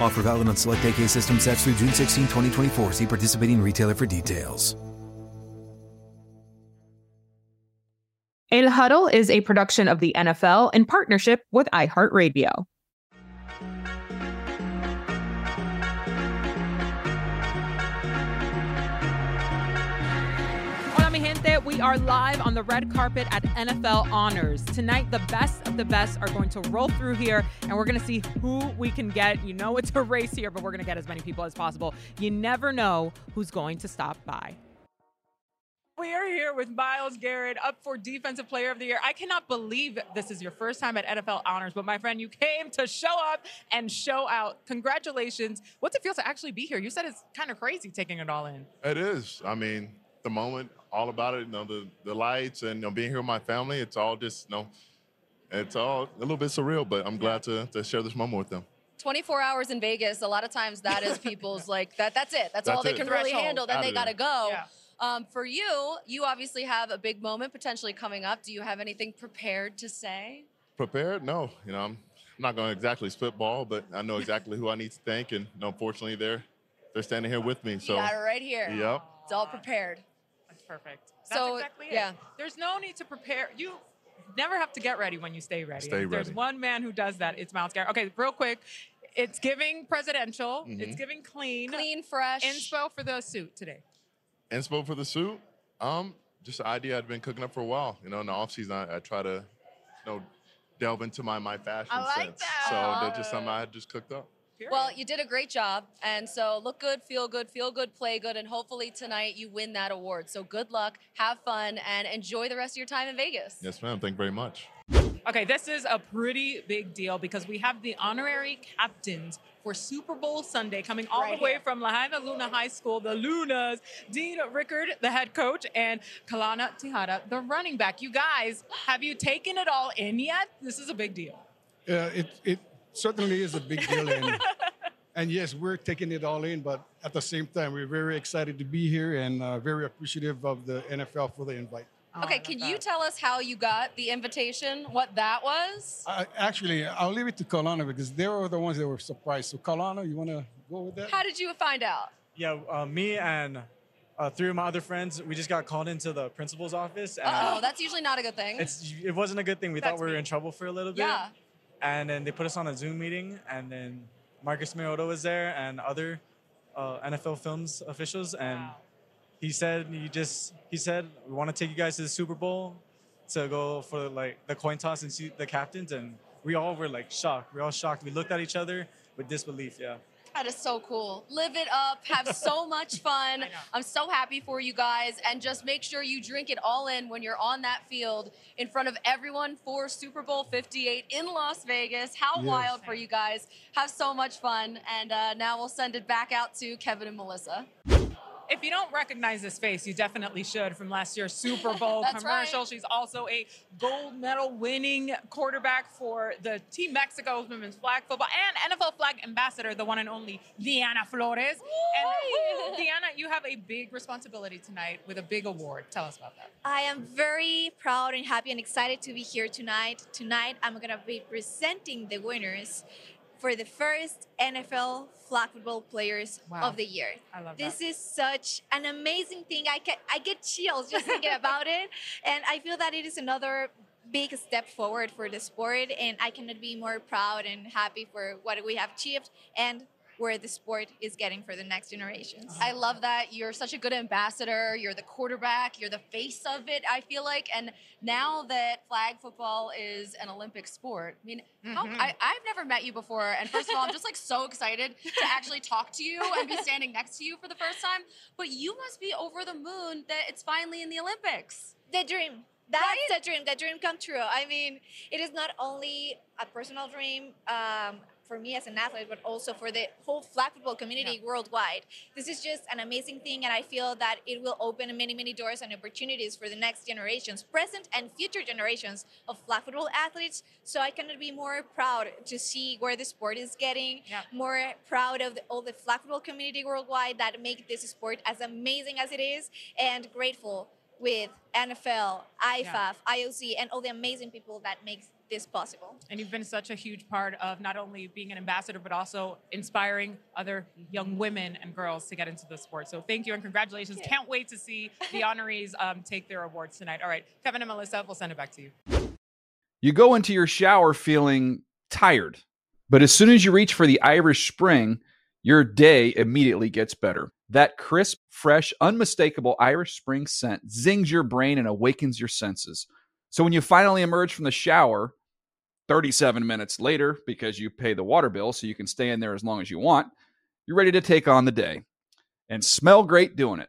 Offer valid on select AK system sets through June 16, 2024. See participating retailer for details. El Huddle is a production of the NFL in partnership with iHeartRadio. We are live on the red carpet at NFL Honors. Tonight, the best of the best are going to roll through here, and we're going to see who we can get. You know, it's a race here, but we're going to get as many people as possible. You never know who's going to stop by. We are here with Myles Garrett up for Defensive Player of the Year. I cannot believe this is your first time at NFL Honors, but my friend, you came to show up and show out. Congratulations. What's it feel to actually be here? You said it's kind of crazy taking it all in. It is. I mean, the moment, all about it, you know, the, the lights and you know, being here with my family, it's all just, you know, it's all a little bit surreal, but I'm glad to, to share this moment with them. 24 hours in Vegas, a lot of times that is people's like that that's it. That's, That's all they it. can really handle. Then Out they got to go. Yeah. Um, for you, you obviously have a big moment potentially coming up. Do you have anything prepared to say? Prepared? No. You know, I'm not going to exactly spitball, but I know exactly who I need to thank. And you know, unfortunately, they're, they're standing here with me. You So, got it right here. yep. It's all prepared. That's perfect. That's So, exactly it. yeah. There's no need to prepare. You never have to get ready when you stay ready. Stay If There's one man who does that. It's Myles Garrett. Okay, real quick. It's giving presidential. Mm-hmm. It's giving clean. Clean, fresh. Inspo for the suit today. inspo for the suit, um, just an idea I'd been cooking up for a while. You know, in the off season, I, I try to, you know, delve into my my fashion I like sense. that. So that's just something I had just cooked up. Well, you did a great job. And so look good, feel good, feel good, play good. And hopefully tonight you win that award. So good luck, have fun, and enjoy the rest of your time in Vegas. Yes, ma'am. Thank you very much. Okay, this is a pretty big deal because we have the honorary captains for Super Bowl Sunday coming all Right the way here. from Lahainaluna High School, the Lunas, Dean Rickard, the head coach, and Kalana Tihara, the running back. You guys, have you taken it all in yet? This is a big deal. Yeah, it, it certainly is a big deal. And, and yes, we're taking it all in, but at the same time, we're very excited to be here and uh, very appreciative of the NFL for the invite. Oh, Okay, love can you tell us how you got the invitation, what that was? I, actually, I'll leave it to Kalana because they were the ones that were surprised. So, Kalana, you want to go with that? How did you find out? Yeah, uh, me and uh, three of my other friends, we just got called into the principal's office, Uh oh, that's usually not a good thing. it's it wasn't a good thing. We That's thought we were me. in trouble for a little bit. yeah. And then they put us on a Zoom meeting, and then Marcus Mariota was there and other uh, NFL Films officials, and Wow. he said you just he said we want to take you guys to the Super Bowl to go for like the coin toss and see the captains, and we all were like shocked. We all shocked. We looked at each other with disbelief. Yeah. That is so cool. Live it up. Have so much fun. I'm so happy for you guys. And just make sure you drink it all in when you're on that field in front of everyone for Super Bowl 58 in Las Vegas. How Yes. wild for you guys. Have so much fun. And uh, now we'll send it back out to Kevin and Melissa. If you don't recognize this face, you definitely should from last year's Super Bowl commercial. right. She's also a gold medal winning quarterback for the Team Mexico women's flag football and NFL flag ambassador, the one and only Diana Flores. And woo, Diana, you have a big responsibility tonight with a big award. Tell us about that. I am very proud and happy and excited to be here tonight. Tonight, I'm going to be presenting the winners for the first NFL flag football players Wow. of the year. I love This that. is such an amazing thing. I get I get chills just thinking about it, and I feel that it is another big step forward for the sport, and I cannot be more proud and happy for what we have achieved and where the sport is getting for the next generations. I love that. You're such a good ambassador. You're the quarterback. You're the face of it, I feel like. And now that flag football is an Olympic sport, I mean, how, Mhm. I, I've never met you before. And first of all, I'm just like so excited to actually talk to you and be standing next to you for the first time. But you must be over the moon that it's finally in the Olympics. the dream that's the dream the dream come true i mean it is not only a personal dream um, for me as an athlete but also for the whole flag football community worldwide. This is just an amazing thing and i feel that it will open many many doors and opportunities for the next generations present and future generations of flag football athletes. So i cannot be more proud to see where the sport is getting Yeah. more proud of the, all the flag football community worldwide that make this sport as amazing as it is and grateful with NFL, IFAF, IOC, and all the amazing people that makes this possible. And you've been such a huge part of not only being an ambassador, but also inspiring other young women and girls to get into the sport. So thank you and congratulations. Can't wait to see the honorees um, take their awards tonight. All right, Kevin and Melissa, we'll send it back to you. You go into your shower feeling tired, but as soon as you reach for the Irish Spring, your day immediately gets better. That crisp, fresh, unmistakable Irish Spring scent zings your brain and awakens your senses. So when you finally emerge from the shower, 37 minutes later, because you pay the water bill so you can stay in there as long as you want, you're ready to take on the day and smell great doing it.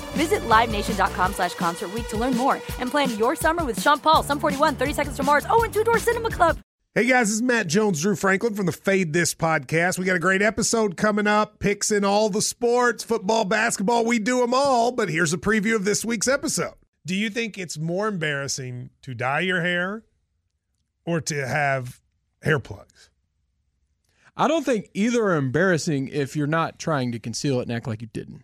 Visit LiveNation.com slash Concert Week to learn more and plan your summer with Sean Paul, Sum 41, 30 Seconds to Mars, oh, and Two Door Cinema Club. Hey guys, this is Matt Jones, Drew Franklin from the Fade This podcast. We got a great episode coming up, picks in all the sports, football, basketball, we do them all. But here's a preview of this week's episode. Do you think it's more embarrassing to dye your hair or to have hair plugs? I don't think either are embarrassing if you're not trying to conceal it and act like you didn't.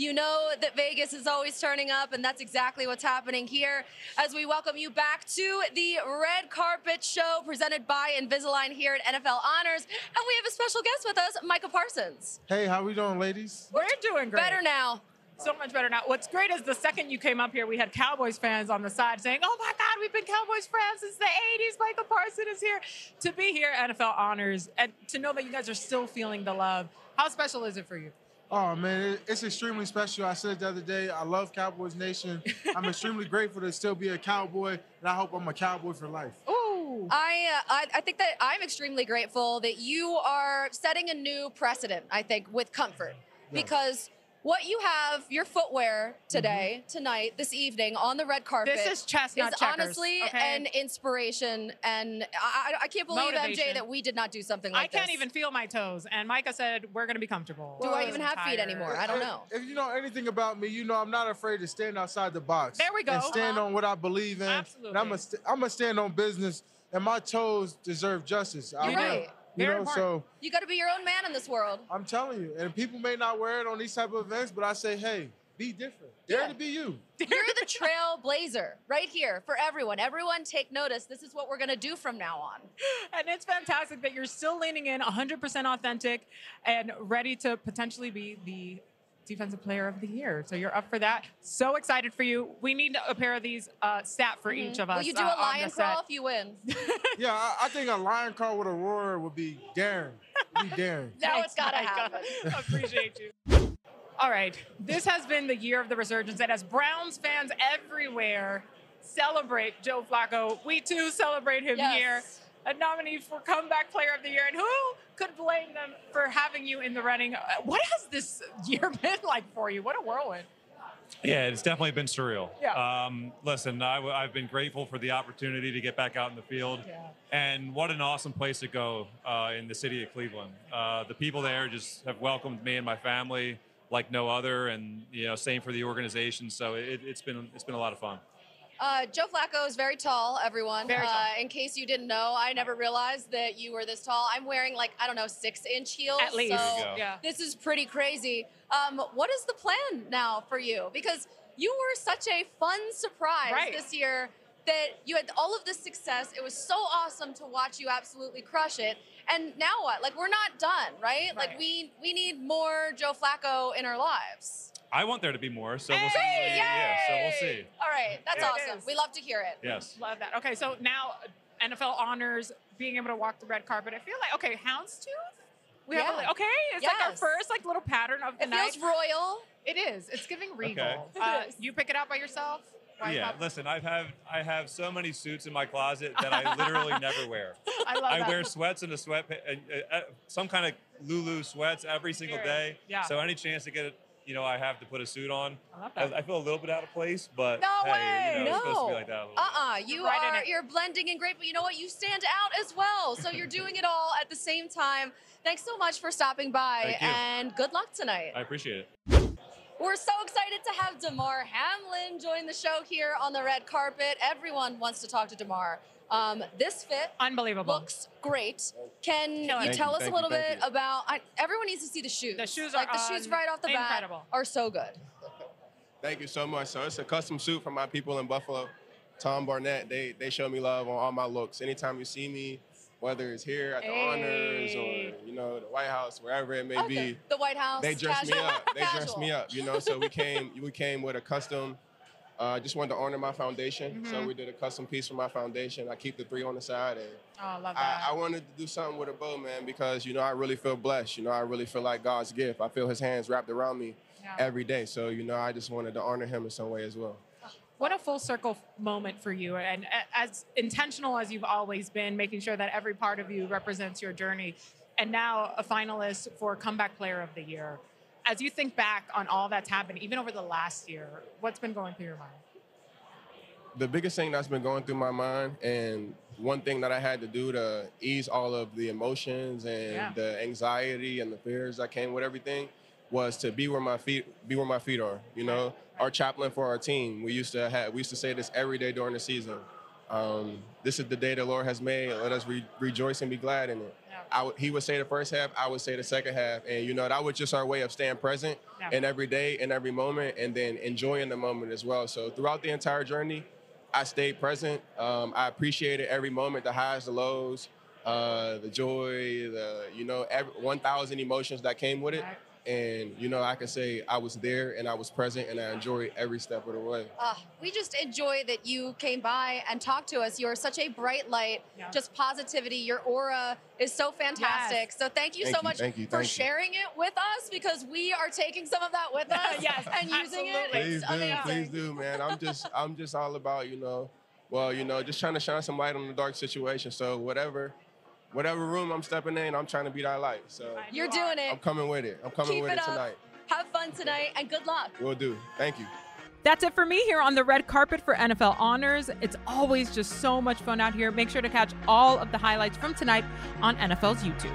You know that Vegas is always turning up, and that's exactly what's happening here as we welcome you back to the red carpet show presented by Invisalign here at NFL Honors. And we have a special guest with us, Micah Parsons. Hey, how are we doing, ladies? We're doing great. Better now. So much better now. What's great is the second you came up here, we had Cowboys fans on the side saying, Oh my God, we've been Cowboys fans since the 80s. Micah Parsons is here. To be here, at NFL honors, and to know that you guys are still feeling the love. How special is it for you? Oh man, it's extremely special. I said it the other day. I love Cowboys Nation. I'm extremely grateful to still be a Cowboy, and I hope I'm a Cowboy for life. Ooh. I, uh, I I think that I'm extremely grateful that you are setting a new precedent. I think with comfort Yeah. because what you have, your footwear today, tonight, this evening on the red carpet. Mm-hmm. This is chestnut is checkers, honestly okay? an inspiration, and I, I, I can't believe MJ that we did not do something like this. I can't this. even feel my toes. And Micah said we're going to be comfortable. Do I even have feet anymore? I don't know. If you know anything about me, you know I'm not afraid to stand outside the box. There we go. And stand Uh-huh. on what I believe in. Absolutely. And I'm a st- stand on business, and my toes deserve justice. I You're will. Right. You Very know, so You got to be your own man in this world. I'm telling you, and people may not wear it on these type of events, but I say, hey, be different. Dare to be you. You're the trailblazer right here for everyone. Everyone take notice. This is what we're going to do from now on. And it's fantastic that you're still leaning in 100% authentic and ready to potentially be the defensive player of the year. So you're up for that. So excited for you. We need a pair of these uh, stat for each of us. Will you do uh, a lion the set. crawl if you win? Yeah, I, I think a lion call with a roar would be daring. Would be daring. now it's got to Micah. happen. Appreciate you. All right. This has been the year of the resurgence. And as Browns fans everywhere celebrate Joe Flacco, we too celebrate him Yes. here. A nominee for Comeback Player of the Year. And who could blame them for having you in the running? Uh, What has this year been like for you? What a whirlwind. Yeah, it's definitely been surreal. Yeah. Um, listen, I, have been grateful for the opportunity to get back out in the field. Yeah. And what an awesome place to go uh, in the city of Cleveland. Uh, the people there just have welcomed me and my family like no other, and you know, same for the organization. So it, it's been it's been a lot of fun. Uh, Joe Flacco is very tall, everyone. Very tall. Uh, in case you didn't know, I never realized that you were this tall. I'm wearing like, I don't know, six inch heels. At least. So There you go. Yeah. this is pretty crazy. Um, what is the plan now for you? Because you were such a fun surprise Right. this year that you had all of this success. It was so awesome to watch you absolutely crush it. And now what? Like we're not done, right? Like we we need more Joe Flacco in our lives. I want there to be more, so we'll see. Hey, Yeah, so we'll see. All right, that's There it awesome. We love to hear it. Yes. Love that. Okay, so now uh, NFL honors being able to walk the red carpet. I feel like okay, houndstooth. We have a, Yeah. okay. It's like our first like little pattern of the It night. feels royal. It is. It's giving regal. Okay. Uh, you pick it out by yourself. Why Yeah, not? listen, I've have I have so many suits in my closet that I literally never wear. I love I that. wear sweats and a sweat, uh, uh, some kind of Lulu sweats every single Period. day. Yeah. So any chance to get it, you know, I have to put a suit on. I I. I feel a little bit out of place, but No hey, way! you know, it's supposed to No. be like that. A little Uh-uh. you right are you're blending in great, but you know what? You stand out as well. So you're doing it all at the same time. Thanks so much for stopping by Thank you. and good luck tonight. I appreciate it. We're so excited to have Damar Hamlin join the show here on the red carpet. Everyone wants to talk to Damar. Um, this fit Unbelievable. looks great. Can Killing you it. Thank tell you, us a little bit you. about? I, everyone needs to see the shoes. The shoes like are the shoes right off the incredible. bat are so good. Thank you so much. So it's a custom suit from my people in Buffalo. Tom Barnett, they they show me love on all my looks. Anytime you see me, whether it's here at the honors or you know the White House, wherever it may Okay. be, The White House. they dress casual. me up. They dress me up. You know, so we came we came with a custom. Uh, just wanted to honor my foundation, so Mhm. we did a custom piece for my foundation. I keep the three on the side, and Oh, I love that. I, I wanted to do something with a bow, man, because you know I really feel blessed. You know, I really feel like God's gift. I feel His hands wrapped around me Yeah. every day. So you know, I just wanted to honor Him in some way as well. What a full circle moment for you, and as intentional as you've always been, making sure that every part of you represents your journey, and now a finalist for Comeback Player of the Year. As you think back on all that's happened, even over the last year, what's been going through your mind? the biggest thing that's been going through my mind and one thing that I had to do to ease all of the emotions and Yeah. the anxiety and the fears that came with everything was to be where my feet be where my feet are. You know, our chaplain for our team, we used to have we used to say this every day during the season. Um, this is the day the Lord has made. Let us re- rejoice and be glad in it. I would- he would say the first half, I would say the second half, and you know that was just our way of staying present Yeah. in every day, in every moment, and then enjoying the moment as well. So throughout the entire journey, I stayed present. Um, I appreciated every moment, the highs, the lows, uh, the joy, the you know, every, 1,000 emotions that came with it. And you know, I can say I was there and I was present and I enjoyed every step of the way. Ah, we just enjoy that you came by and talked to us. You are such a bright light, Yeah. just positivity. Your aura is so fantastic. So thank you Thank so you, much thank you, for thank you. sharing it with us because we are taking some of that with us Yes, and using it. Please It's do, amazing. please do, man. I'm just, I'm just all about, you know, well, you know, just trying to shine some light on the dark situation. So whatever, whatever room I'm stepping in, I'm trying to be that light. So You're doing it. I'm coming with it. I'm coming Keep with it it, up. tonight. Have fun tonight and good luck. We'll do. Thank you. That's it for me here on the red carpet for NFL Honors. It's always just so much fun out here. Make sure to catch all of the highlights from tonight on NFL's YouTube.